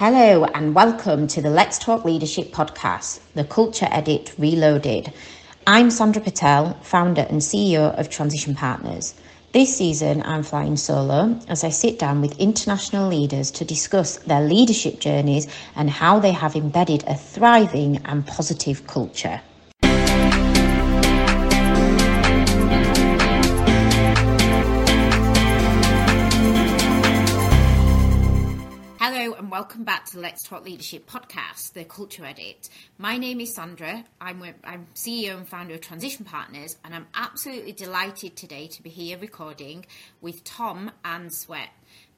Hello, and welcome to the Let's Talk Leadership podcast, the Culture Edit Reloaded. I'm Sandra Patel, founder and CEO of Transition Partners. This season, I'm flying solo as I sit down with international leaders to discuss their leadership journeys and how they have embedded a thriving and positive culture. And welcome back to the Let's Talk Leadership podcast, the Culture Edit. My name is Sandra. I'm, I'm CEO and founder of Transition Partners, and I'm absolutely delighted today to be here recording with Tom and Svet,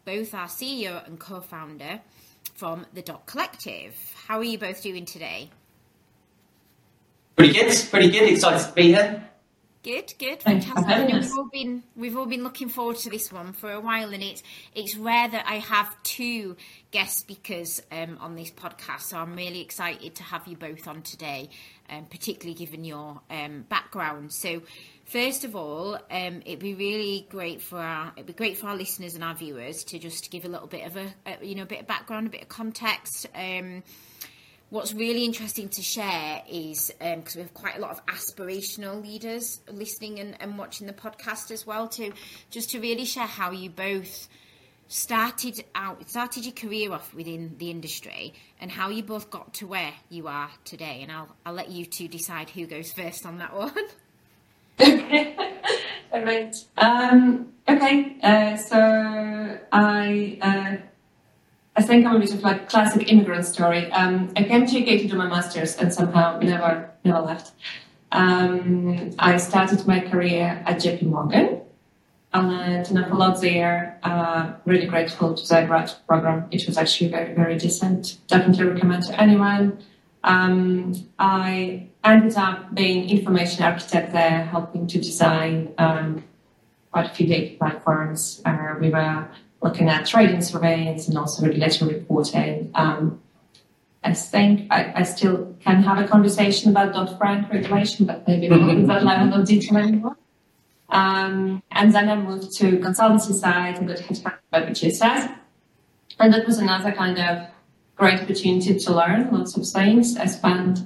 both our CEO and co founder from the Dot Collective. How are you both doing today? Pretty good, pretty good. Excited to be here. Good, good, fantastic. We've all been we've all been looking forward to this one for a while, and it's it's rare that I have two guest speakers um, on this podcast. So I'm really excited to have you both on today, um, particularly given your um, background. So first of all, um, it'd be really great for our it'd be great for our listeners and our viewers to just give a little bit of a, a you know a bit of background, a bit of context um, what's really interesting to share is because um, we have quite a lot of aspirational leaders listening and, and, watching the podcast as well to just to really share how you both started out started your career off within the industry and how you both got to where you are today and I'll I'll let you two decide who goes first on that one. okay. All right. Um, okay. Uh, so I uh, I think I'm a bit of like classic immigrant story. Um, I came to UK to do my master's and somehow never, never left. Um, I started my career at JP Morgan and I followed there. Uh, really grateful to the grad program. It was actually very, very decent. Definitely recommend to anyone. Um, I ended up being information architect there, helping to design um, quite a few data platforms. Uh, we were looking at trading surveillance and also regulatory reporting. Um, I think I, I, still can have a conversation about Dodd Frank regulation, but maybe not that level of detail anymore. Um, and then I moved to consultancy side and got headhunted by BJSS. And that was another kind of great opportunity to learn lots of things. I spent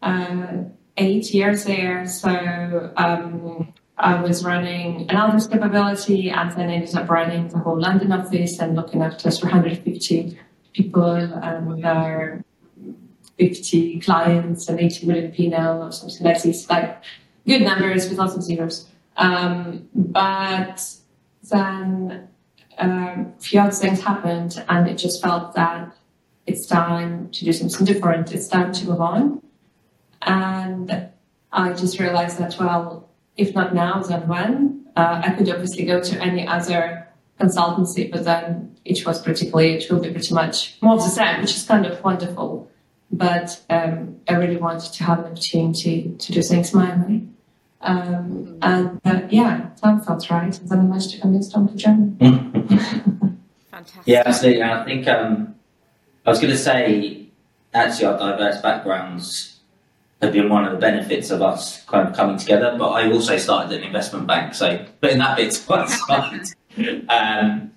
uh, eight years there, so um, I was running an analysis capability and then ended up running the whole London office and looking after 350 people and our 50 clients and 80 million P&L or something like this, like good numbers with lots of zeros. Um, but then um, a few other things happened and it just felt that it's time to do something different. It's time to move on. And I just realized that, well, if not now, then when? Uh, I could obviously go to any other consultancy, but then each was pretty clear it will be pretty much more of the same, which is kind of wonderful. But um, I really wanted to have an opportunity to do things my way. Um, and uh, yeah, time felt right. And then I managed to convince Tom to join. Fantastic. Yeah, absolutely. I think um, I was going to say, actually, our diverse backgrounds have been one of the benefits of us kind of coming together. But I also started an investment bank, so putting that bit to one side. um,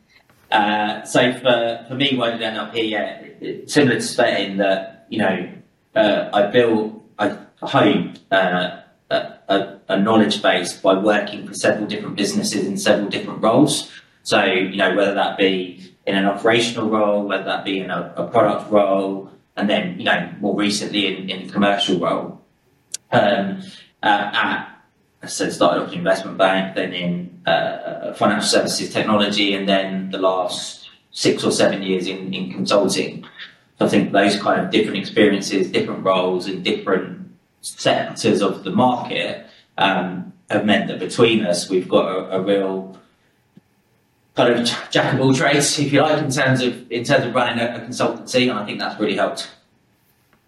uh, so for, for me, won't end up here yet. Similar to Svet in that, you know, uh, I built, I honed uh, a, a, knowledge base by working for several different businesses in several different roles. So, you know, whether that be in an operational role, whether that be in a, a product role, and then, you know, more recently in, in a commercial role. Um, uh, at, I said, started off in investment bank, then in uh, financial services technology, and then the last six or seven years in, in consulting. So I think those kind of different experiences, different roles, and different sectors of the market um, have meant that between us, we've got a, a real kind of jack of all trades, if you like, in terms of in terms of running a, a consultancy, and I think that's really helped.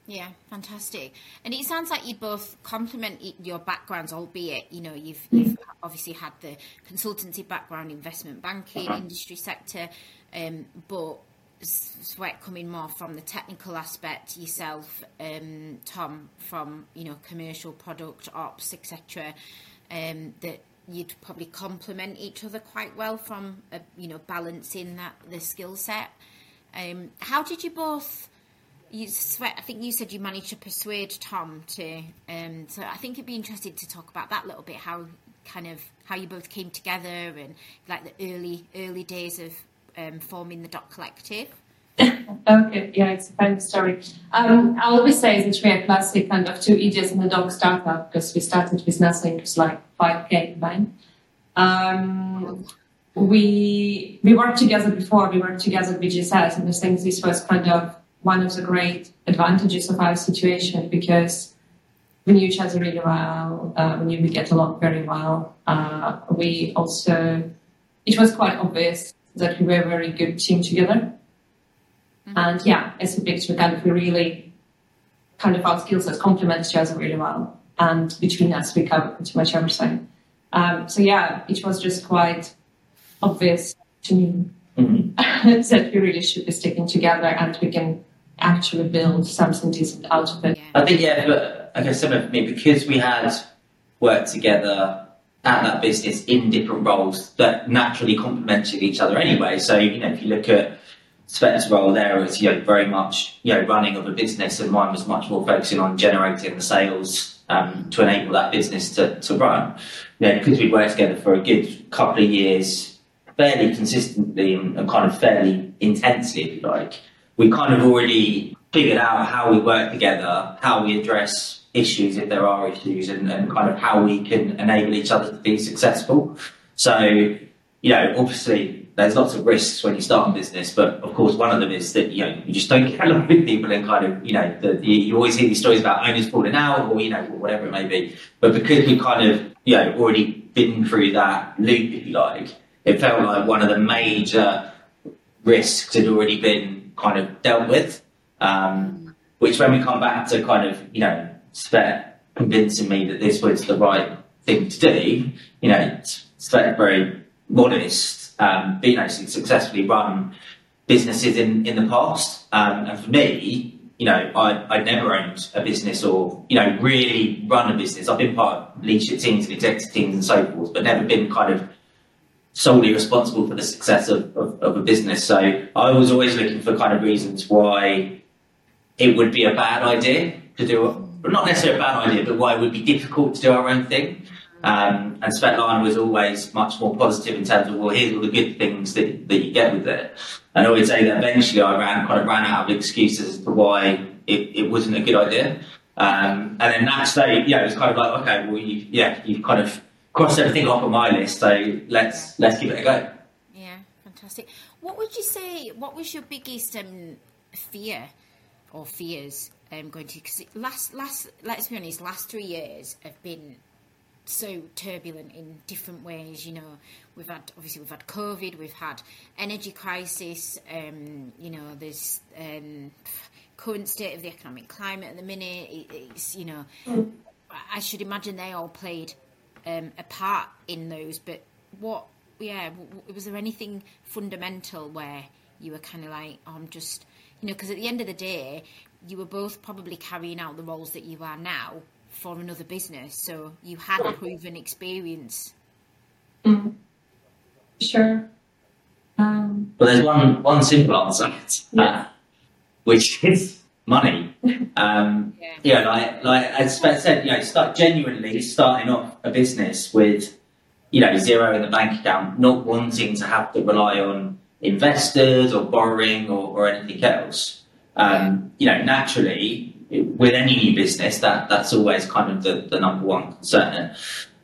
Yeah, fantastic. And it sounds like you both complement your backgrounds, albeit you know you've, you've obviously had the consultancy background, investment banking, uh-huh. industry sector, um, but Svet coming more from the technical aspect yourself, um, Tom from you know commercial product ops, etc. Um, that you'd probably complement each other quite well from a, you know balancing that the skill set. Um, how did you both? You. I think you said you managed to persuade Tom to. Um, so I think it'd be interesting to talk about that a little bit. How kind of how you both came together and like the early early days of um, forming the Dot Collective. okay, yeah, it's a funny story. Um, I always say that it's a classic kind of two idiots in a dog startup because we started with nothing, it was like 5k combined. Um, we we worked together before, we worked together at BJSS, and I think this was kind of one of the great advantages of our situation because we knew each other really well, uh, we knew we get along very well. Uh, we also, it was quite obvious that we were a very good team together. Mm-hmm. And yeah, it's a kind of we really kind of our skill sets complement each other really well. And between us, we cover pretty much everything. Um, so yeah, it was just quite obvious to me mm-hmm. that we really should be sticking together and we can actually build something decent out of it. I think, yeah, but I guess some of me, because we had worked together at that business in different roles that naturally complemented each other anyway. So, you know, if you look at Svet's role there, was you know, very much, you know, running of a business and mine was much more focusing on generating the sales um, to enable that business to, to run. You know, because we worked together for a good couple of years, fairly consistently and, and kind of fairly intensely, if you like, we kind of already figured out how we work together, how we address issues if there are issues, and, and kind of how we can enable each other to be successful. So, you know, obviously there's lots of risks when you start a business, but of course one of them is that you know you just don't get along with people and kind of you know the, the, you always hear these stories about owners falling out or you know whatever it may be. But because we kind of you know already been through that loop, if you like, it felt like one of the major risks had already been kind of dealt with. Um, which when we come back to kind of you know Svet convincing me that this was the right thing to do. You know, Svet very modest, um, you know, successfully run businesses in, in the past. Um, and for me, you know, I, I never owned a business or, you know, really run a business. I've been part of leadership teams and executive teams and so forth, but never been kind of solely responsible for the success of, of, of a business. So I was always looking for kind of reasons why it would be a bad idea to do not necessarily a bad idea, but why it would be difficult to do our own thing. Um, and Svetlana was always much more positive in terms of, well, here's all the good things that, that you get with it. And I would say that eventually I ran kind of ran out of excuses as to why it, it wasn't a good idea. Um, and then that stage, yeah, it was kind of like, okay, well, you, yeah, you've kind of crossed everything off on my list, so let's let's give it a go. Yeah, fantastic. What would you say? What was your biggest um, fear or fears um, going to because last last let's be honest, last three years have been so turbulent in different ways. You know, we've had obviously we've had COVID, we've had energy crisis. Um, you know, there's um, current state of the economic climate at the minute. It, it's you know, mm. I should imagine they all played um, a part in those. But what, yeah, was there anything fundamental where you were kind of like, oh, I'm just you know, because at the end of the day, you were both probably carrying out the roles that you are now for another business, so you had proven experience. Mm. Sure. Um, well, there's one one simple answer, yeah. uh, which is money. Um, yeah. yeah, like like as Svet said, you know, start genuinely starting off a business with you know zero in the bank account, not wanting to have to rely on investors or borrowing or, or anything else. Um, you know, naturally, with any new business, that that's always kind of the, the number one concern.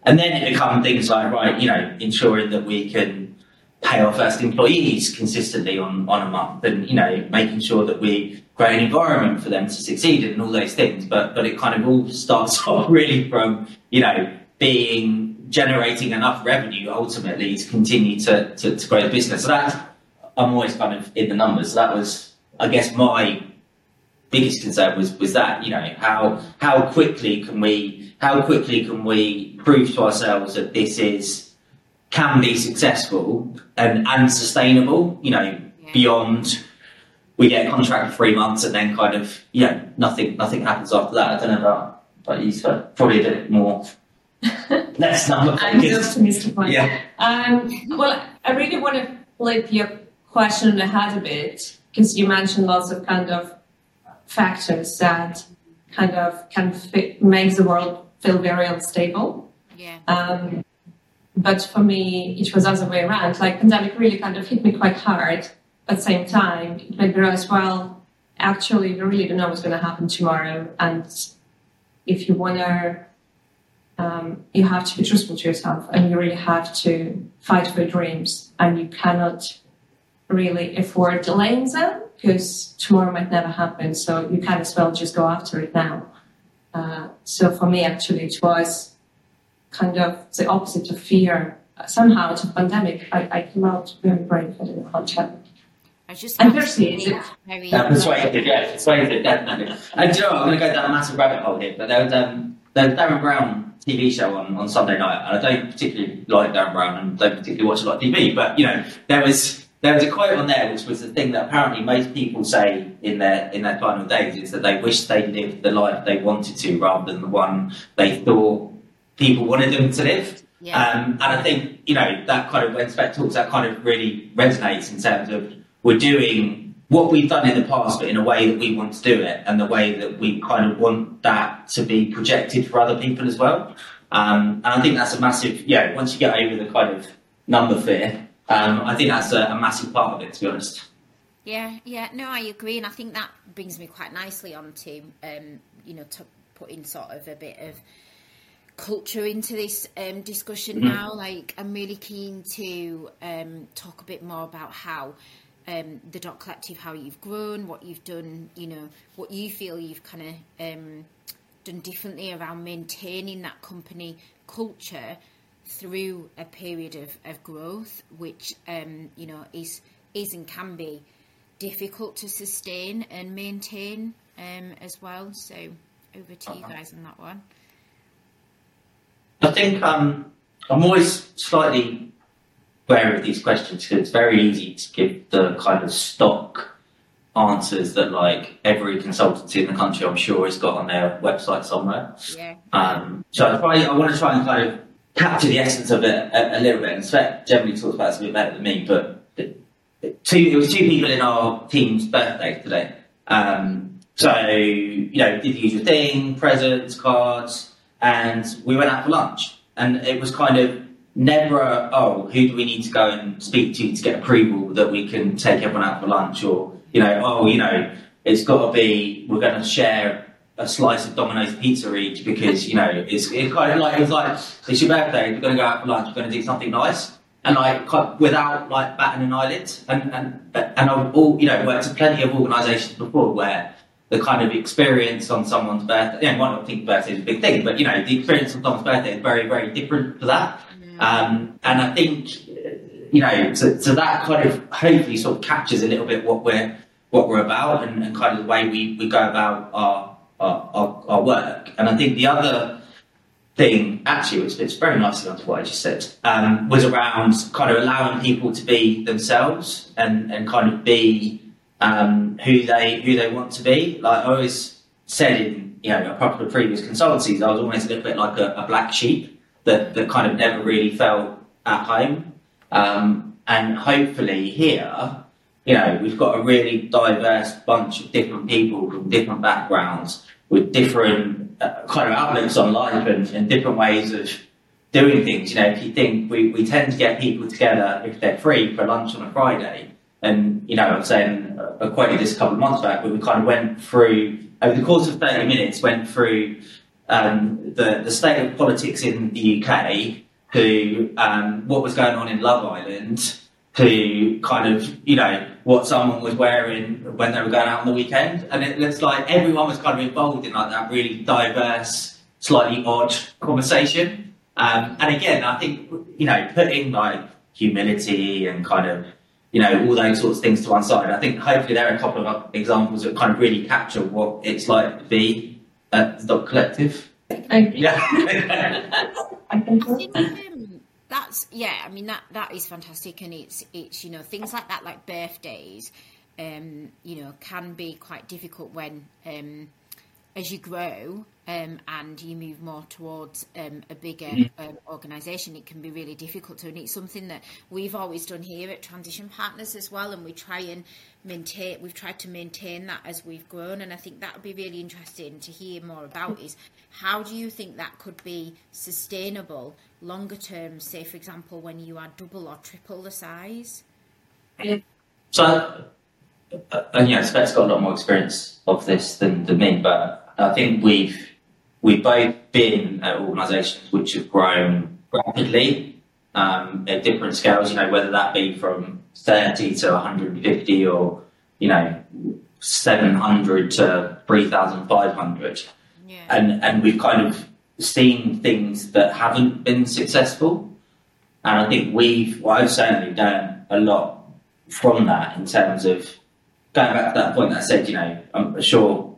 And then it becomes things like, right, you know, ensuring that we can pay our first employees consistently on, on a month and, you know, making sure that we create an environment for them to succeed and all those things. But, but it kind of all starts off really from, you know, being, generating enough revenue ultimately to continue to, to, to grow the business. So that's, I'm always kind of in the numbers. So that was, I guess, my biggest concern was was that you know how how quickly can we how quickly can we prove to ourselves that this is can be successful and and sustainable. You know, yeah. beyond we get a contract for three months and then kind of you know nothing nothing happens after that. I don't know about but you, but probably a bit more. Less number. I'm optimistic Yeah. Um, well, I really want to flip your question on the head a bit because you mentioned lots of kind of factors that kind of can fit, makes the world feel very unstable. Yeah. Um, but for me, it was the other way around. Like pandemic really kind of hit me quite hard. At the same time, it made me realize, well, actually, we really don't know what's going to happen tomorrow. And if you want to, um, you have to be truthful to yourself and you really have to fight for your dreams. And you cannot really afford delaying them because tomorrow might never happen. So you can as well just go after it now. Uh, so for me, actually, it was kind of the opposite of fear. Somehow, out of pandemic, I, I came out very brave. I didn't want to. I just And found persuasive. it very Yeah, persuasive, yeah, persuasive, definitely. And do you know I'm going to go down a massive rabbit hole here, but there was, um, there was Derren Brown TV show on, on Sunday night, and I don't particularly like Derren Brown and don't particularly watch a lot of TV, but, you know, there was, there was a quote on there which was the thing that apparently most people say in their, in their final days is that they wish they lived the life they wanted to rather than the one they thought people wanted them to live. Yeah. Um, and I think, you know, that kind of, when Svet talks, that kind of really resonates in terms of we're doing what we've done in the past, but in a way that we want to do it and the way that we kind of want that to be projected for other people as well. Um, and I think that's a massive, yeah, once you get over the kind of number fear, um, I think that's a, a massive part of it, to be honest. Yeah, yeah, no, I agree, and I think that brings me quite nicely on to, um, you know, to put in sort of a bit of culture into this um, discussion Mhm. now. Like, I'm really keen to um, talk a bit more about how um, the Dot Collective, how you've grown, what you've done, you know, what you feel you've kind of um, done differently around maintaining that company culture through a period of, of growth, which um, you know is is and can be difficult to sustain and maintain um, as well. So over to you Uh-huh. guys on that one. I think um, I'm always slightly wary of these questions because it's very easy to give the kind of stock answers that like every consultancy in the country I'm sure has got on their website somewhere. Yeah. Um, so I, try, I want to try and kind of capture the essence of it a, a little bit. And Svet generally talks about this a bit better than me, but it, two, it was two people in our team's birthday today. Um, so, you know, did the usual thing, presents, cards, and we went out for lunch. And it was kind of never, oh, who do we need to go and speak to to get approval that we can take everyone out for lunch? Or, you know, oh, you know, it's got to be, we're going to share a slice of Domino's pizza each because, you know, it's, it's kind of like, it's like, it's your birthday, we're going to go out for lunch, we're going to do something nice. And like, without like batting an eyelid. And, and, and I've all, you know, worked at plenty of organisations before where the kind of experience on someone's birthday, you know, might not think birthday is a big thing, but you know, the experience on someone's birthday is very, very different to that. Um, and I think, you know, so, so that kind of hopefully sort of captures a little bit what we're, what we're about and, and kind of the way we, we go about our, our, our, work. And I think the other thing, actually, which fits very nicely onto what I just said, um, was around kind of allowing people to be themselves and, and kind of be um, who they who they want to be. Like I always said in you know a couple of previous consultancies, I was almost a little bit like a, a black sheep that, that kind of never really felt at home. Um, and hopefully here, you know, we've got a really diverse bunch of different people from different backgrounds with different uh, kind of outlooks on life and, and different ways of doing things. You know, if you think we, we tend to get people together if they're free for lunch on a Friday, and you know, I'm saying I quoted this a couple of months back, but we kind of went through over the course of 30 minutes, went through um, the the state of politics in the UK, to um, what was going on in Love Island, to kind of you know what someone was wearing when they were going out on the weekend, and it looks like everyone was kind of involved in like that really diverse, slightly odd conversation. Um, and again, I think you know putting like humility and kind of you know all those sorts of things to one side. I think hopefully there are a couple of examples that kind of really capture what it's like to be at the Dot Collective. I, Yeah. That's yeah. I mean that that is fantastic, and it's it's you know things like that, like birthdays, um, you know, can be quite difficult when um, as you grow, um, and you move more towards um, a bigger mm-hmm. um, organisation, it can be really difficult to. And it's something that we've always done here at Transition Partners as well, and we try and maintain. We've tried to maintain that as we've grown, and I think that would be really interesting to hear more about. Is how do you think that could be sustainable longer term? Say, for example, when you are double or triple the size. So, uh, and yeah, Svet's got a lot more experience of this than, than me, but I think we've we've both been at organisations which have grown rapidly um, at different scales, you know, whether that be from 30 to 150 or, you know, 700 to 3,500. Yeah. And, and we've kind of seen things that haven't been successful. And I think we've, well, I've certainly done a lot from that in terms of going back to that point that I said, you know, I'm sure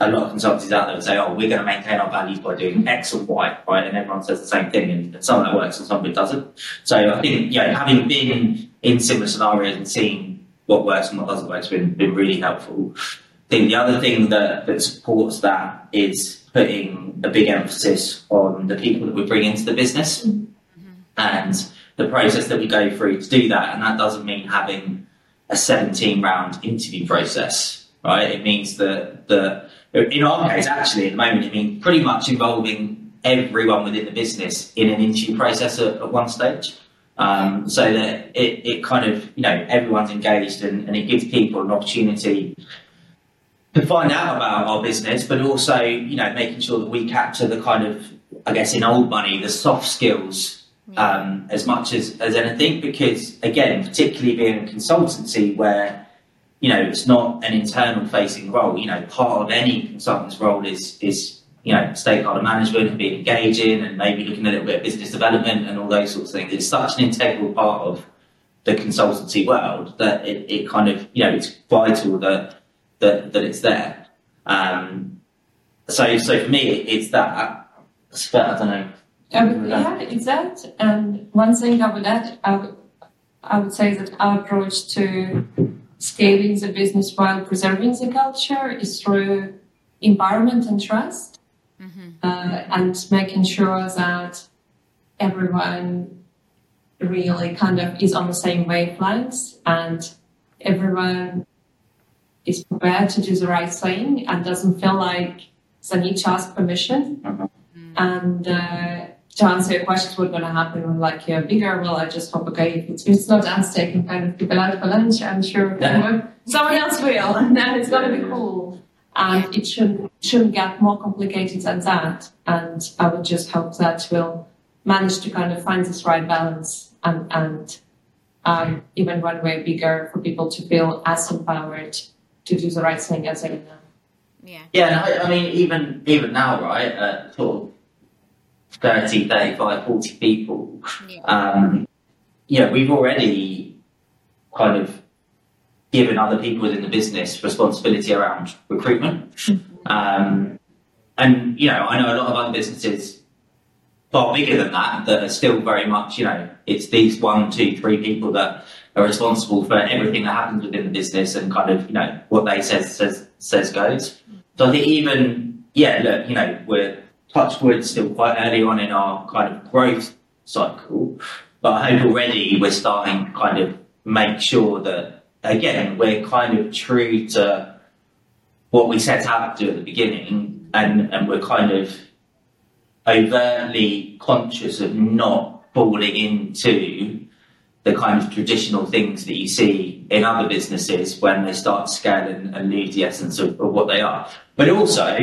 a lot of consultancies out there would say, oh, we're going to maintain our values by doing X or Y, right? And everyone says the same thing, and some of that works and some of it doesn't. So I think, you know, having been in similar scenarios and seeing what works and what doesn't work has been, been really helpful. I think the other thing that, that supports that is putting a big emphasis on the people that we bring into the business mm-hmm. and the process that we go through to do that. And that doesn't mean having a 17 round interview process, right? It means that, that in our case, actually, at the moment, I mean, pretty much involving everyone within the business in an interview process at, at one stage. Um, so that it, it kind of, you know, everyone's engaged and, and it gives people an opportunity to find out about our business, but also, you know, making sure that we capture the kind of, I guess, in old money, the soft skills um, as much as, as anything, because again, particularly being a consultancy where you know, it's not an internal facing role. You know, part of any consultant's role is is you know stakeholder management and being engaging and maybe looking a little bit at business development and all those sorts of things. It's such an integral part of the consultancy world that it, it kind of you know it's vital that that that it's there. Um, so so for me, it's that. I don't know. Um, yeah, that. And one thing I would add, I would, I would say that our approach to scaling the business while preserving the culture is through environment and trust mm-hmm. uh, and making sure that everyone really kind of is on the same wavelengths and everyone is prepared to do the right thing and doesn't feel like they need to ask permission. Mm-hmm. And uh, to answer your questions, what's going to happen when like you're bigger? Well, I just hope, okay, if it's, it's not us taking kind of people out for lunch, I'm sure yeah. someone else will, and then it's going to be cool. And it shouldn't, shouldn't get more complicated than that. And I would just hope that we'll manage to kind of find this right balance and, and um, even when we're bigger, for people to feel as empowered to do the right thing as they know. Yeah. Yeah, I, I mean, even even now, right? Uh, sort of 30, 35, 40 people, yeah. Um, you know, we've already kind of given other people within the business responsibility around recruitment. Mm-hmm. Um, and, you know, I know a lot of other businesses far bigger than that that are still very much, you know, it's these one, two, three people that are responsible for everything that happens within the business and kind of, you know, what they says says says goes. So I think even yeah, look, you know, we're touch wood, still quite early on in our kind of growth cycle, but I hope already we're starting to kind of make sure that, again, we're kind of true to what we set out to do at the beginning, and, and we're kind of overtly conscious of not falling into the kind of traditional things that you see in other businesses when they start scale and, and lose the essence of, of what they are. But also,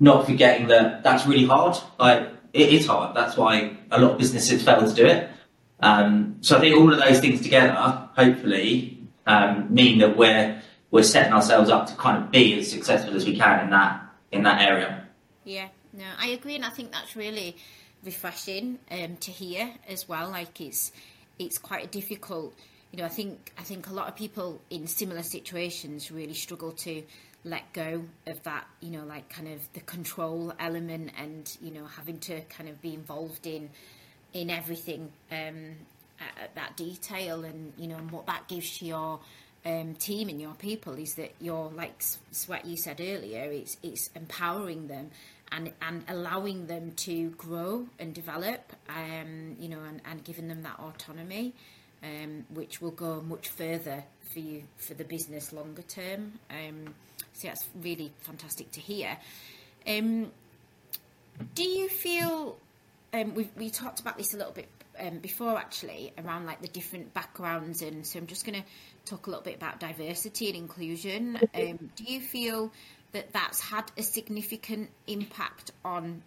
not forgetting that that's really hard. Like it is hard. That's why a lot of businesses fail to do it. Um, so I think all of those things together, hopefully, um, mean that we're we're setting ourselves up to kind of be as successful as we can in that in that area. Yeah, no, I agree, and I think that's really refreshing um, to hear as well. Like it's it's quite difficult. You know, I think I think a lot of people in similar situations really struggle to let go of that, you know, like kind of the control element and, you know, having to kind of be involved in in everything um, at, at that detail and, you know, and what that gives to your um, team and your people is that you're like what you said earlier. It's it's empowering them and and allowing them to grow and develop. Um, you know, and, and giving them that autonomy, um, which will go much further for you for the business longer term. Um, so that's really fantastic to hear. Um, do you feel um, we we talked about this a little bit um, before actually around like the different backgrounds and so I'm just going to talk a little bit about diversity and inclusion. Um, do you feel that that's had a significant impact on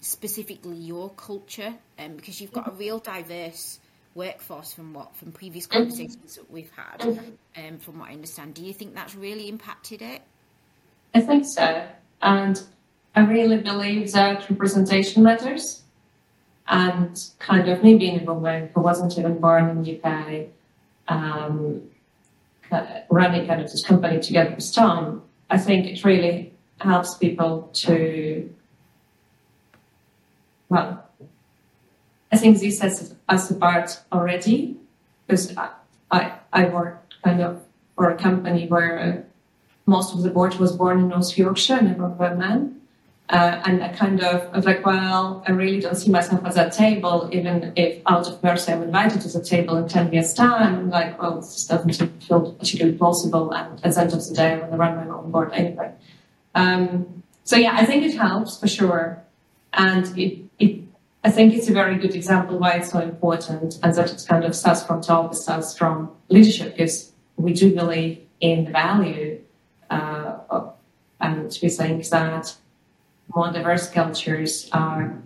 specifically your culture? Um, because you've got a real diverse workforce from what from previous conversations that we've had. Um, from what I understand, do you think that's really impacted it? I think so, and I really believe that representation matters. And kind of me being a woman who wasn't even born in the UK, um, running kind of this company together with Tom, I think it really helps people to, well, I think this sets us apart already because I, I, I worked kind of for a company where most of the board was born in North Yorkshire, never were men. Uh, and I kind of was like, well, I really don't see myself at that table, even if out of mercy I'm invited to the table in 10 years' time. I'm like, well, this doesn't feel particularly plausible. And at the end of the day, I'm going to run my own board anyway. Um, so yeah, I think it helps for sure. And it, it, I think it's a very good example why it's so important and that it kind of starts from top, it starts from leadership because we do believe in the value, uh, and we think that more diverse cultures are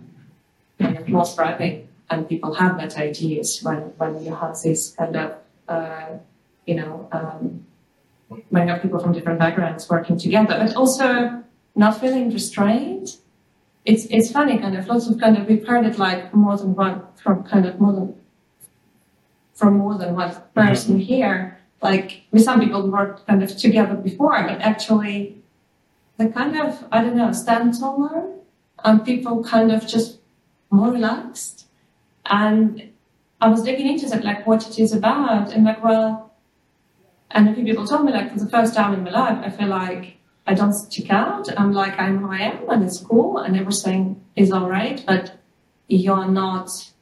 more thriving and people have better ideas when, when you have this kind of, uh, you know, um, when you have people from different backgrounds working together, but also not feeling restrained. It's, it's funny, kind of, lots of kind of, we've heard it like more than one, from kind of more than, from more than one person mm-hmm. here. Like, with some people worked kind of together before, but actually they kind of, I don't know, stand taller and people kind of just more relaxed. And I was digging into that, like what it is about. And like, well, and a few people told me like for the first time in my life, I feel like I don't stick out. I'm like, I'm who I am and it's cool and everything is all right, but you're not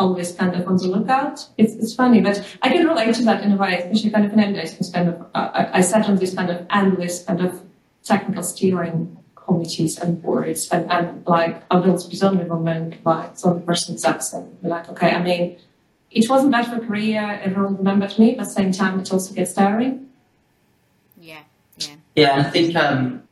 always kind of on the lookout. It's, it's funny, but I can relate to that in a way, especially kind of in MDAs, because kind of, uh, I, I sat on this kind of endless kind of technical steering committees and boards and, and like I will be some women like some person sucks and like okay I mean it wasn't bad for career everyone remembered me but at the same time it also gets tiring. Yeah yeah. Yeah I think um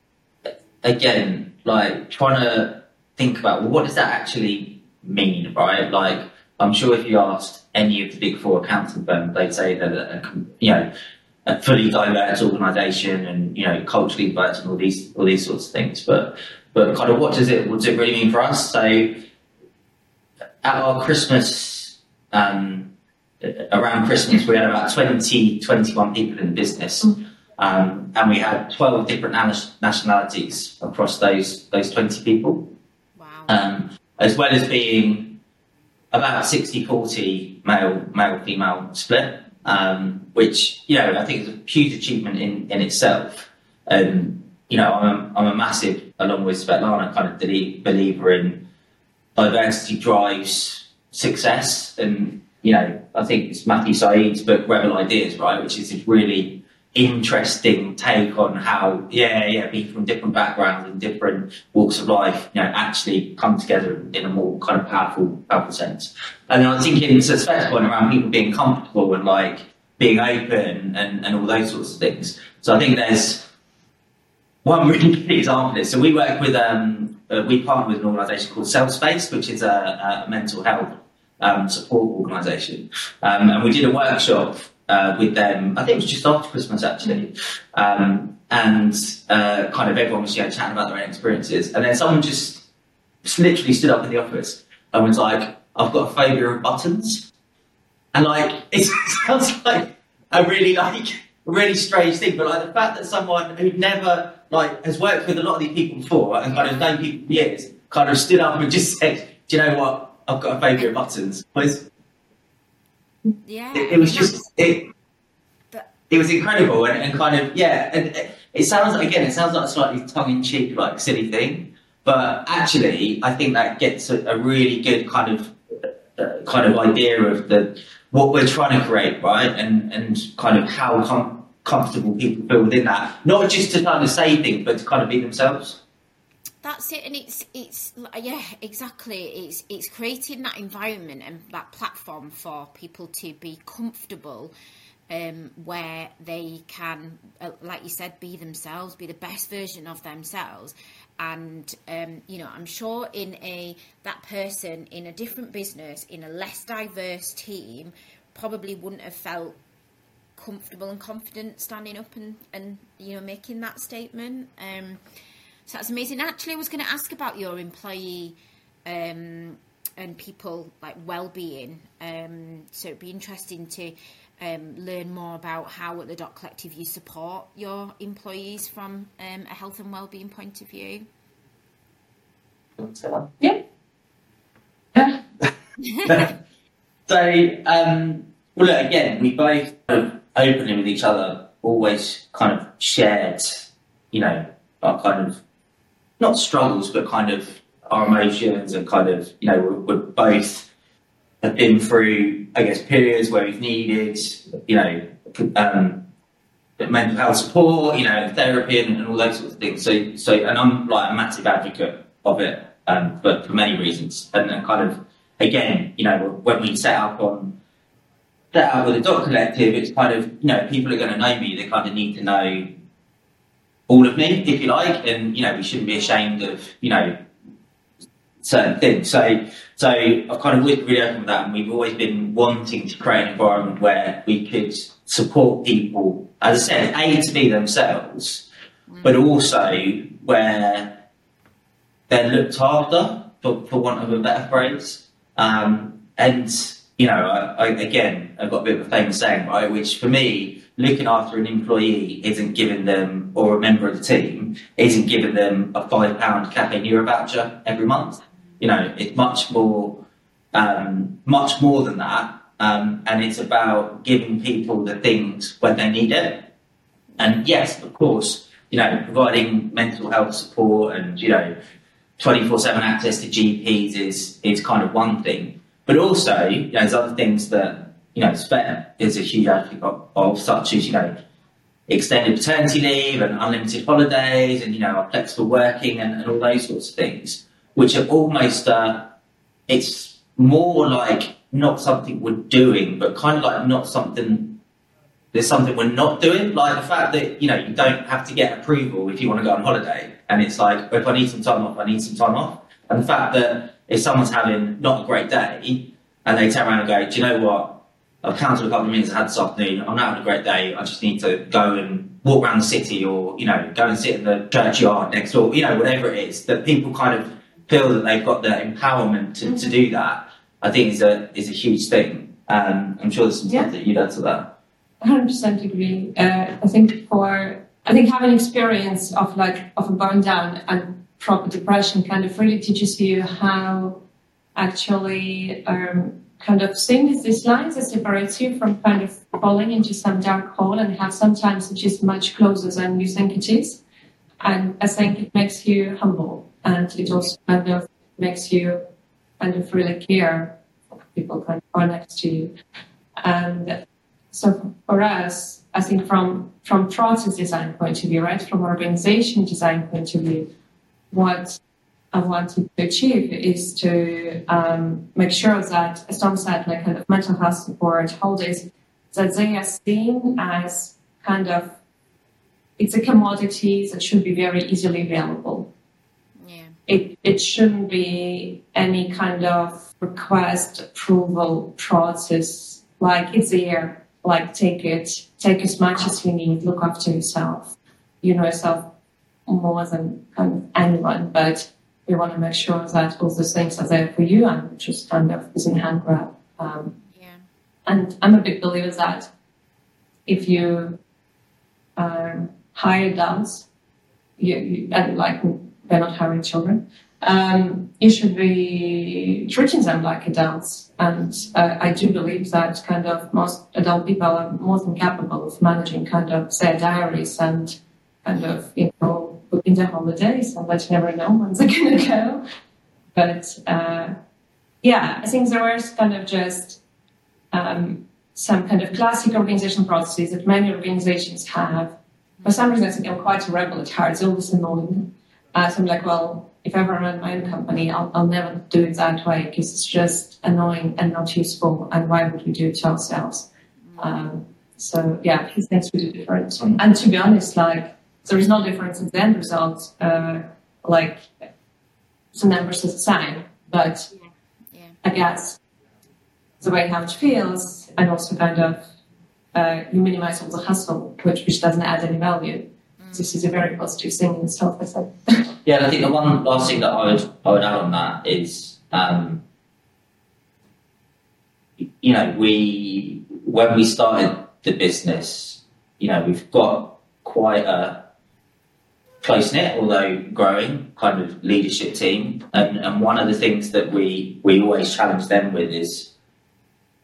again like trying to think about well, what does that actually mean right? Like I'm sure if you asked any of the big four accounting firms they'd say that uh, you know a fully diverse organisation and you know culturally diverse and all these all these sorts of things. But but kind of what does it what does it really mean for us? So at our Christmas um, around Christmas we had about 20, 21 people in the business. Um, and we had 12 different nationalities across those those 20 people. Wow. Um, as well as being about 60 40 male male female split um, which you know I think is a huge achievement in, in itself. Um, you know, I'm a, I'm a massive, along with Svetlana, kind of believer in diversity drives success, and you know, I think it's Matthew Syed's book Rebel Ideas, right, which is really interesting take on how, yeah, yeah, people from different backgrounds and different walks of life, you know, actually come together in a more kind of powerful, powerful sense. And then I was thinking, a special point around people being comfortable and like being open and, and all those sorts of things. So I think there's one really good example this. So we work with, um, uh, we partner with an organisation called Self Space, which is a, a mental health um, support organisation. Um, and we did a workshop uh, with them. I think it was just after Christmas actually, um, and uh, kind of everyone was you know, chatting about their own experiences, and then someone just literally stood up in the office and was like, "I've got a phobia of buttons," and like it sounds like a really like a really strange thing, but like the fact that someone who never like has worked with a lot of these people before and kind of known people for years kind of stood up and just said, "Do you know what? I've got a phobia of buttons." Yeah. It, it was just it. it was incredible and, and kind of yeah. And it sounds again, it sounds like a slightly tongue in cheek, like silly thing, but actually, I think that gets a, a really good kind of uh, kind of idea of the what we're trying to create, right? And and kind of how com- comfortable people feel within that, not just to kind of say things, but to kind of be themselves. That's it, and it's it's yeah, exactly. It's it's creating that environment and that platform for people to be comfortable, um, where they can, uh, like you said, be themselves, be the best version of themselves, and um, you know, I'm sure in a that person in a different business in a less diverse team probably wouldn't have felt comfortable and confident standing up and and you know making that statement. Um, so that's amazing. Actually, I was going to ask about your employee um, and people like well-being. Um, so it'd be interesting to um, learn more about how at the Dot Collective you support your employees from um, a health and well-being point of view. Yeah. so, um, well, look, again, we both openly with each other always kind of shared, you know, our kind of not struggles, but kind of our emotions and kind of, you know, we're, we're both have been through, I guess, periods where we've needed, you know, um, mental health support, you know, therapy and, and, all those sorts of things. So, so, and I'm like a massive advocate of it, um, but for many reasons. And, kind of, again, you know, when we set up on set up with the dot collective, it's kind of, you know, people are going to know me. They kind of need to know all of me, if you like, and you know we shouldn't be ashamed of you know certain things. So so I've kind of really open with that, and we've always been wanting to create an environment where we could support people, as I said, a to be themselves, mm. but also where they're looked after, for, for want of a better phrase, um, and you know, I, I, again, I've got a bit of a famous saying, right, which for me looking after an employee isn't giving them, or a member of the team, isn't giving them a five pound Caffè Nero voucher every month. You know, it's much more, um, much more than that. Um, and it's about giving people the things when they need it. And yes, of course, you know, providing mental health support and, you know, 24 7 access to GPs is, is kind of one thing. But also, you know, there's other things that you know, Svet is a huge advocate of, of, such as, you know, extended paternity leave and unlimited holidays and, you know, flexible working and, and all those sorts of things, which are almost, uh, it's more like not something we're doing, but kind of like not something, there's something we're not doing. Like the fact that, you know, you don't have to get approval if you want to go on holiday. And it's like, if I need some time off, I need some time off. And the fact that if someone's having not a great day and they turn around and go, do you know what? I've cancelled a couple of meetings I had this afternoon. I'm not having a great day. I just need to go and walk around the city or, you know, go and sit in the churchyard next door, you know, whatever it is, that people kind of feel that they've got the empowerment to, to do that, I think is a, is a huge thing. Um, I'm sure there's some yeah. stuff that you'd add to that. 100% agree. Uh, I think for, I think having experience of like, of a burn down and proper depression kind of really teaches you how actually, um, kind of seeing these lines that separates you from kind of falling into some dark hole and have sometimes which is much closer than you think it is. And I think it makes you humble and it also kind of makes you kind of really care for people kind of are next to you. And so for us, I think from from process design point of view, right, from organization design point of view, what I wanted to achieve is to um, make sure that, as Tom said, like kind of mental health support, holidays, that they are seen as kind of it's a commodity that should be very easily available. Yeah. It it shouldn't be any kind of request approval process. Like it's there. Like take it, take as much as you need. Look after yourself. You know yourself more than kind of anyone, but we want to make sure that all those things are there for you and just kind of is in hand grab. Um, yeah. And I'm a big believer that if you um, hire adults, you, you, and like they're not hiring children, um, you should be treating them like adults. And uh, I do believe that kind of most adult people are more than capable of managing kind of their diaries and kind of, you know, booking their holidays and letting never know when they're going to go. But uh, yeah, I think there was kind of just um, some kind of classic organization processes that many organizations have. For some reason, I think I'm quite a rebel at heart. It's always annoying. Uh, so I'm like, well, if I ever run my own company, I'll, I'll never do it that way because it's just annoying and not useful. And why would we do it to ourselves? Um, so yeah, thinks we do different. And to be honest, like there is no difference in the end result. Uh, like the numbers are the same, but yeah. I guess the way how it feels and also kind of uh, you minimize all the hustle, which which doesn't add any value. Mm. This is a very positive thing in itself, I think. yeah, I think the one last thing that I would I would add on that is, um, you know, we when we started the business, you know, we've got quite a close knit, although growing, kind of leadership team. And, and one of the things that we we always challenge them with is,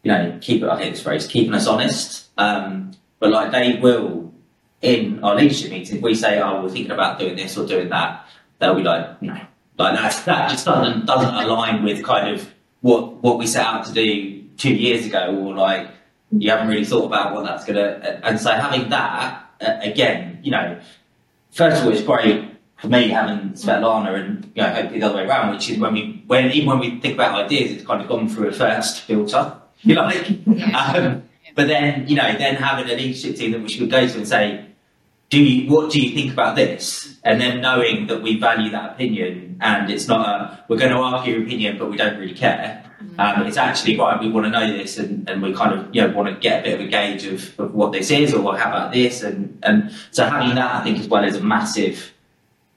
you know, keep it. I hate this phrase, keeping us honest. Um, but like they will in our leadership meetings, if we say, "Oh, we're thinking about doing this or doing that," they'll be like, "No, like that. That just doesn't doesn't align with kind of what what we set out to do two years ago, or like you haven't really thought about what that's gonna." And so having that uh, again, you know, first of all, it's great for me having Svetlana and you know, hopefully the other way around, which is when we when even when we think about ideas, it's kind of gone through a first filter, you like. Um, but then you know, then having a leadership team that we should go to and say, do you, what do you think about this? And then knowing that we value that opinion and it's not a, we're going to argue your opinion, but we don't really care. Um, it's actually right. We want to know this, and, and we kind of you know want to get a bit of a gauge of, of what this is, or what, how about this, and and so having that, I think, as well is a massive,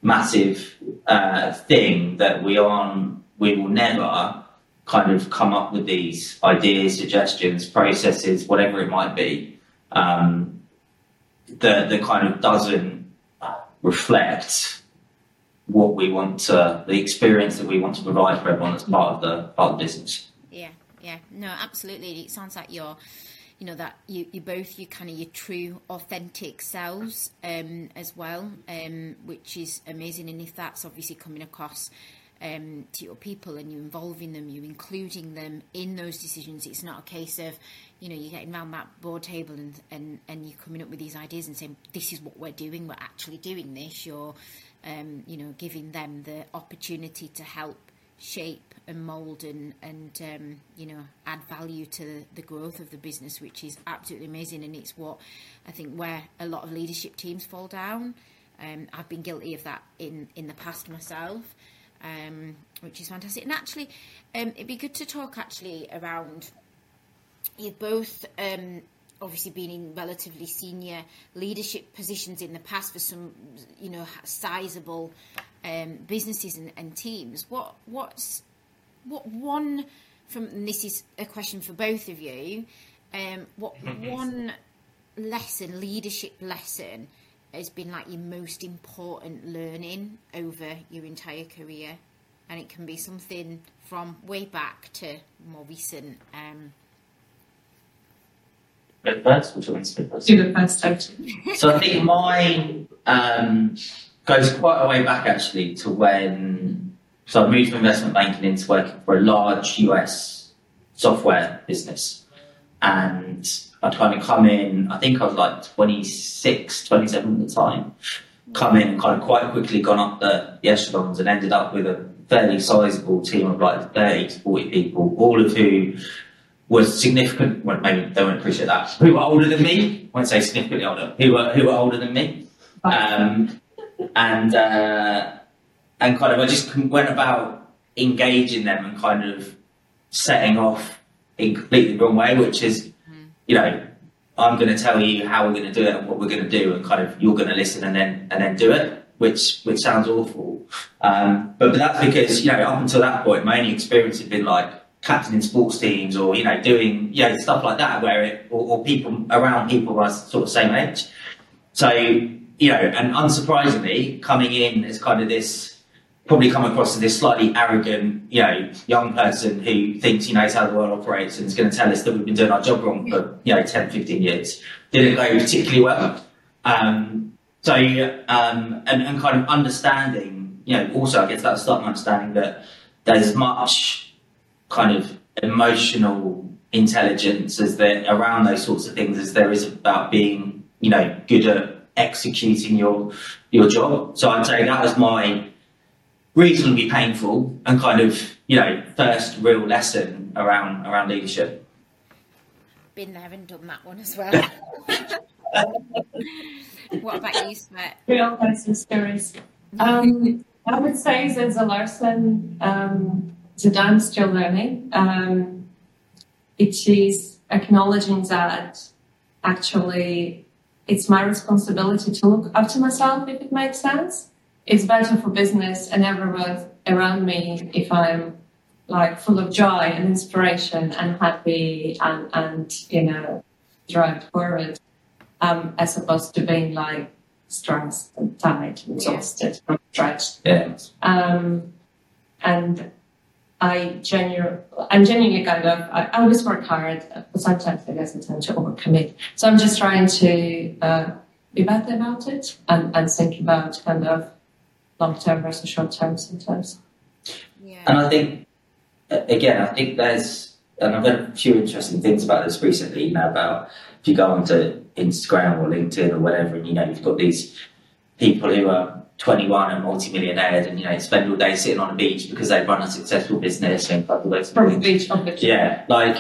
massive uh, thing that we on we will never kind of come up with these ideas, suggestions, processes, whatever it might be, um, that that kind of doesn't reflect what we want to, the experience that we want to provide for everyone as part of the part of the business. Yeah, yeah, no, absolutely. It sounds like you're, you know, that you, you both you kind of your true, authentic selves um, as well, um, which is amazing. And if that's obviously coming across um, to your people and you involving them, you including them in those decisions. It's not a case of, you know, you're getting around that board table and, and, and you're coming up with these ideas and saying, this is what we're doing, we're actually doing this. You're um, you know, giving them the opportunity to help shape and mould and, and um, you know, add value to the growth of the business, which is absolutely amazing. And it's what I think where a lot of leadership teams fall down. Um, I've been guilty of that in, in the past myself, um, which is fantastic. And actually, um, it'd be good to talk actually around you've both um, obviously been in relatively senior leadership positions in the past for some, you know, sizable um, businesses and, and, teams. What what's what one from this is a question for both of you. Um, what one lesson, leadership lesson, has been like your most important learning over your entire career, and it can be something from way back to more recent. Um, go first? Which one's first? Do the first, so I think mine um, goes quite a way back actually to when. So I moved from investment banking into working for a large US software business. And I'd kind of come in, I think I was like 26, 27 at the time. Come in, kind of quite quickly gone up the, the echelons and ended up with a fairly sizable team of like 30 to 40 people, all of who was significant. Well, maybe they won't appreciate that. Who were older than me? I won't say significantly older. Who were who were older than me? Um, and uh, and kind of I just went about engaging them and kind of setting off in completely the wrong way, which is, you know, I'm going to tell you how we're going to do it and what we're going to do, and kind of you're going to listen and then and then do it, which which sounds awful. Um, but, but that's because you know up until that point, my only experience had been like captaining sports teams or you know doing you know stuff like that where it or, or people around people are sort of same age so you know and unsurprisingly coming in as kind of this probably come across as this slightly arrogant, you know, young person who thinks he knows how the world operates and is going to tell us that we've been doing our job wrong for, you know, 10, 15 years. Didn't go particularly well. Um, so, um, and, and kind of understanding, you know, also I guess that start understanding that there's much kind of emotional intelligence as there around those sorts of things as there is about being, you know, good at executing your your job. So I'd say that was my reasonably painful and kind of, you know, first real lesson around around leadership. Been there and done that one as well. what about you, Svet? Real person stories. Um, I would say there's a lesson um, that I'm still learning. Um, it is acknowledging that actually it's my responsibility to look after myself if it makes sense. It's better for business and everyone around me if I'm like full of joy and inspiration and happy and, and you know, drive forward, um, as opposed to being like stressed and tired and exhausted from stretched. Yeah. Um, and I genuinely, I'm genuinely kind of, I, I always work hard, but sometimes I guess I tend to overcommit. So I'm just trying to uh, be better about it and, and think about kind of long term versus short term sometimes. Yeah. And I think, again, I think there's, and I've heard a few interesting things about this recently, you know, about if you go onto Instagram or LinkedIn or whatever, and you know, you've got these people who are 21 and multi-millionaires and you know spend all day sitting on a beach because they run a successful business and From the beach, obviously. yeah like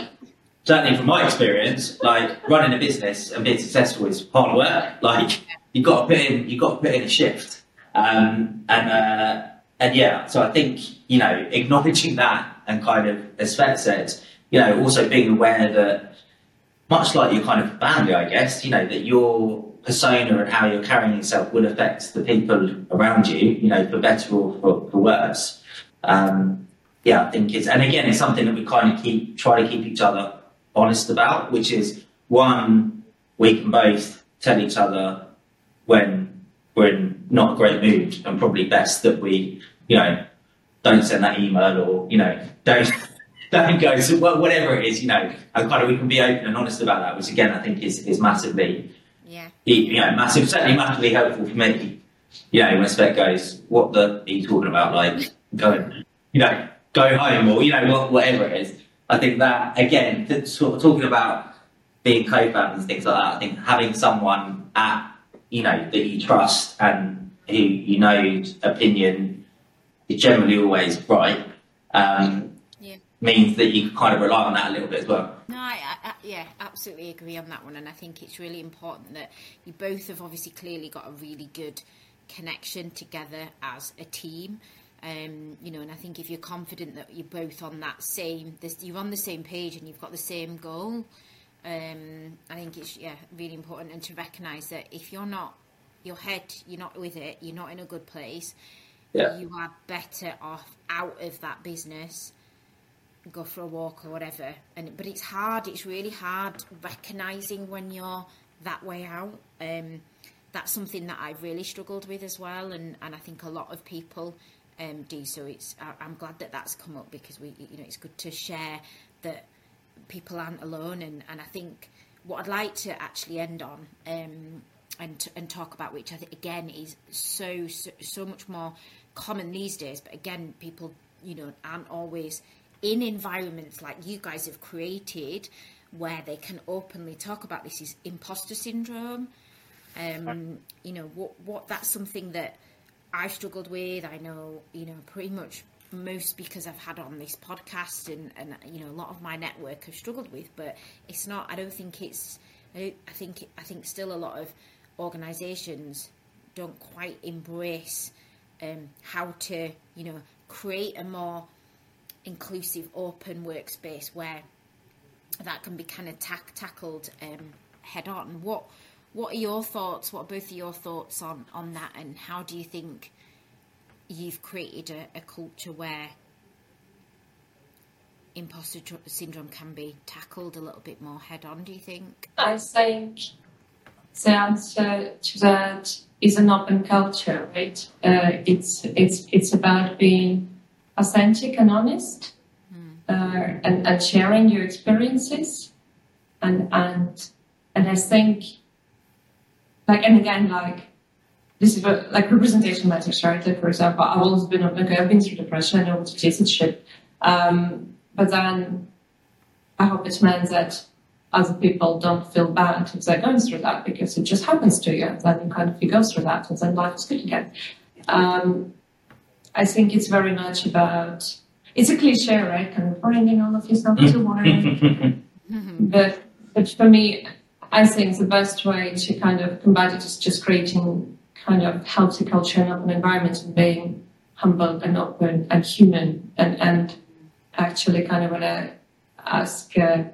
certainly from my experience like running a business and being successful is hard work. Like you've got to put in you've got to put in a shift. Um, and uh, and yeah so I think you know acknowledging that and kind of as Svet said you know also being aware that much like your kind of family I guess you know that you're persona and how you're carrying yourself will affect the people around you, you know, for better or for, for worse. Um, yeah, I think it's, and again, it's something that we kind of keep, try to keep each other honest about, which is one, we can both tell each other when we're in not a great mood and probably best that we, you know, don't send that email or, you know, don't, don't go to whatever it is, you know, and kind of we can be open and honest about that, which again, I think is, is massively yeah. you know, massive, certainly massively helpful for me. You know, when Svet goes, what the are you talking about? Like, go, you know, go home or, you know, whatever it is. I think that, again, sort of talking about being co-founders and things like that, I think having someone at, you know, that you trust and who you know's opinion is generally always right, um, yeah. means that you can kind of rely on that a little bit as well. No, I, yeah, absolutely agree on that one, and I think it's really important that you both have obviously clearly got a really good connection together as a team. Um, you know, and I think if you're confident that you're both on that same, you're on the same page and you've got the same goal, um, I think it's yeah really important and to recognise that if you're not your head, you're not with it, you're not in a good place. Yeah. You are better off out of that business go for a walk or whatever. And but it's hard. It's really hard recognizing when you're that way out. Um, that's something that I've really struggled with as well, and, and I think a lot of people um, do. So it's I, am glad that that's come up because we you know it's good to share that people aren't alone, and, and I think what I'd like to actually end on. Um, and, and talk about which I think again is so, so so much more common these days. But again, people you know aren't always in environments like you guys have created where they can openly talk about this is imposter syndrome. Um, you know, what, what that's something that I've struggled with. I know, you know, pretty much most because I've had on this podcast and, and you know, a lot of my network have struggled with, but it's not, I don't think it's, I, I think, I think still a lot of organizations don't quite embrace um, how to, you know, create a more inclusive, open workspace where that can be kind of tack- tackled um, head on. What what are your thoughts? What are both of your thoughts on on that, and how do you think you've created a, a culture where imposter syndrome can be tackled a little bit more head on? Do you think? I think the answer to that is an open culture, right? Uh, it's it's it's about being authentic and honest, mm. uh, and and sharing your experiences, and and and I think, like and again, like this is what, like representation matters, right? Like for example, I've always been okay, I've been through depression, I know what it is, it's shit. Um, but then I hope it meant that other people don't feel bad if they're going through that because it just happens to you. And then you kind of you go through that and then life is good again. Um, I think it's very much about it's a cliche, right? Kind of bringing all of yourself to work. but but for me, I think the best way to kind of combat it is just creating kind of healthy culture and open environment and being humble and open and human and and actually kind of want to ask. Uh,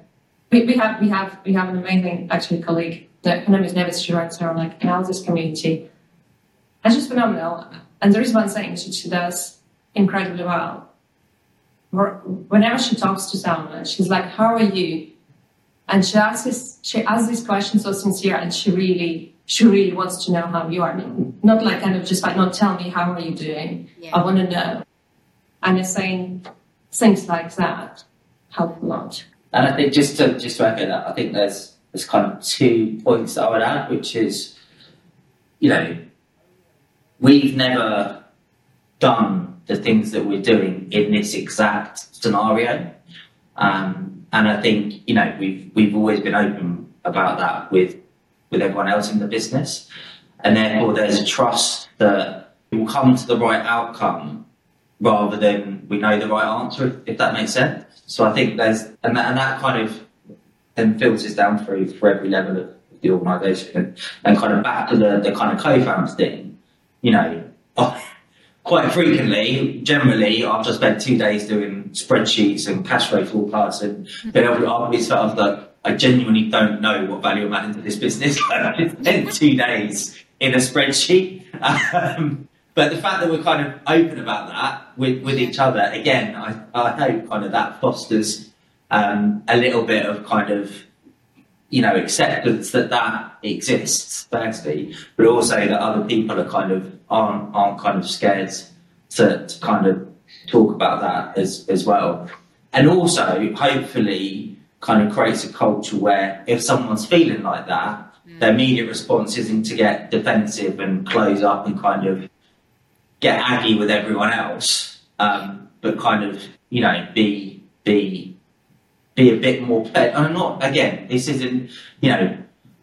we, we have we have we have an amazing actually colleague that her name is Nevis. She writes her like analysis community. And she's phenomenal. And there is one thing that she does incredibly well. Whenever she talks to someone, she's like, "How are you?" And she asks this, she asks this question so sincere, and she really she really wants to know how you are. I mean, not like kind of just like, "Not tell me how are you doing." Yeah. I want to know. And it's saying things like that help a lot. And I think just to just to echo that, I think there's there's kind of two points that I would add, which is, you know, we've never done the things that we're doing in this exact scenario. Um, and I think, you know, we've we've always been open about that with with everyone else in the business. And therefore there's a trust that we will come to the right outcome rather than we know the right answer, if that makes sense. So I think there's, and that, and that kind of then filters down through for every level of the organisation. And, and kind of back to the, the kind of co-founders thing, you know, quite frequently, generally, I've just spent two days doing spreadsheets and cash flow forecasts and then I've always felt like I genuinely don't know what value I'm adding to this business. I spent two days in a spreadsheet. Um, but the fact that we're kind of open about that with, with each other, again, I, I hope kind of that fosters um, a little bit of kind of, you know, acceptance that that exists, firstly, but also that other people are kind of aren't, aren't kind of scared to, to kind of talk about that as, as well. And also, hopefully, kind of creates a culture where if someone's feeling like that, mm. their immediate response isn't to get defensive and close up and kind of get aggy with everyone else, um, but kind of you know be be be a bit more. And I'm not again. This isn't you know.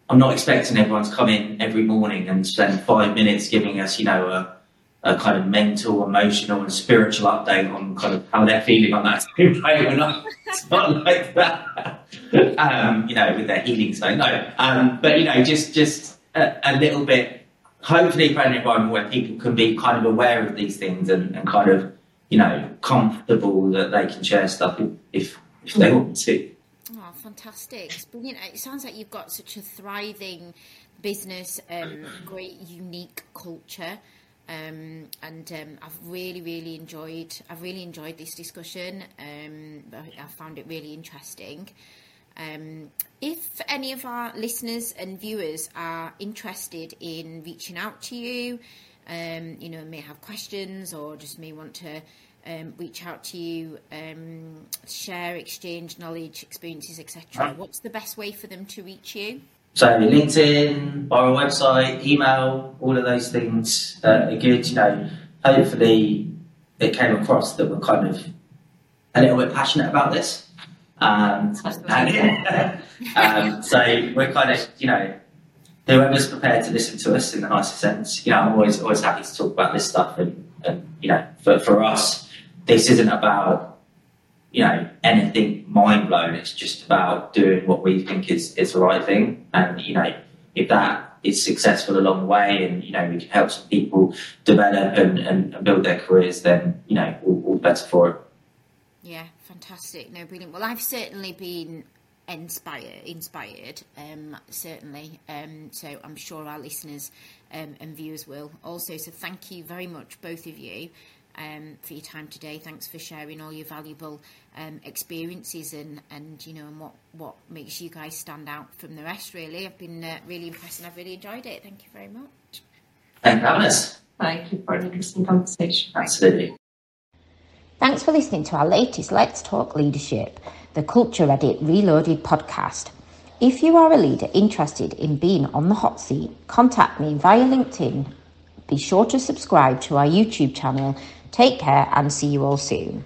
I'm not expecting everyone to come in every morning and spend five minutes giving us you know a, a kind of mental, emotional, and spiritual update on kind of how they're feeling on that We're not, it's not like that. Um, you know, with their healing stone. No, um, but you know, just just a, a little bit hopefully create an environment where people can be kind of aware of these things and, and kind of, you know, comfortable that they can share stuff if, if they want to. Oh, fantastic. It's brilliant. It sounds like you've got such a thriving business, um, great, unique culture. Um, and um, I've really, really enjoyed. I've really enjoyed this discussion. Um, I found it really interesting. Um, if any of our listeners and viewers are interested in reaching out to you, um, you know, may have questions or just may want to um, reach out to you, um, share, exchange knowledge, experiences, etc. What's the best way for them to reach you? So LinkedIn, our website, email, all of those things uh, are good. You know, hopefully it came across that we're kind of a little bit passionate about this. Um, and, um, so we're kind of, you know, whoever's prepared to listen to us in the nicest sense, you know, I'm always always happy to talk about this stuff. And, and you know, for, for us, this isn't about, you know, anything mind blown. It's just about doing what we think is, is the right thing. And, you know, if that is successful along the way and, you know, we can help some people develop and, and, and build their careers, then, you know, all, all better for it. Yeah, fantastic. No, brilliant. Well, I've certainly been inspired, inspired, um, certainly. Um, so I'm sure our listeners um, and viewers will also. So thank you very much, both of you. Um, for your time today. Thanks for sharing all your valuable um, experiences and, and you know and what, what makes you guys stand out from the rest. Really, I've been uh, really impressed and I've really enjoyed it. Thank you very much. Thank you for having. Thank you for an interesting conversation. Absolutely. Thanks for listening to our latest Let's Talk Leadership, the Culture Edit Reloaded podcast. If you are a leader interested in being on the hot seat, contact me via LinkedIn. Be sure to subscribe to our YouTube channel. Take care and see you all soon.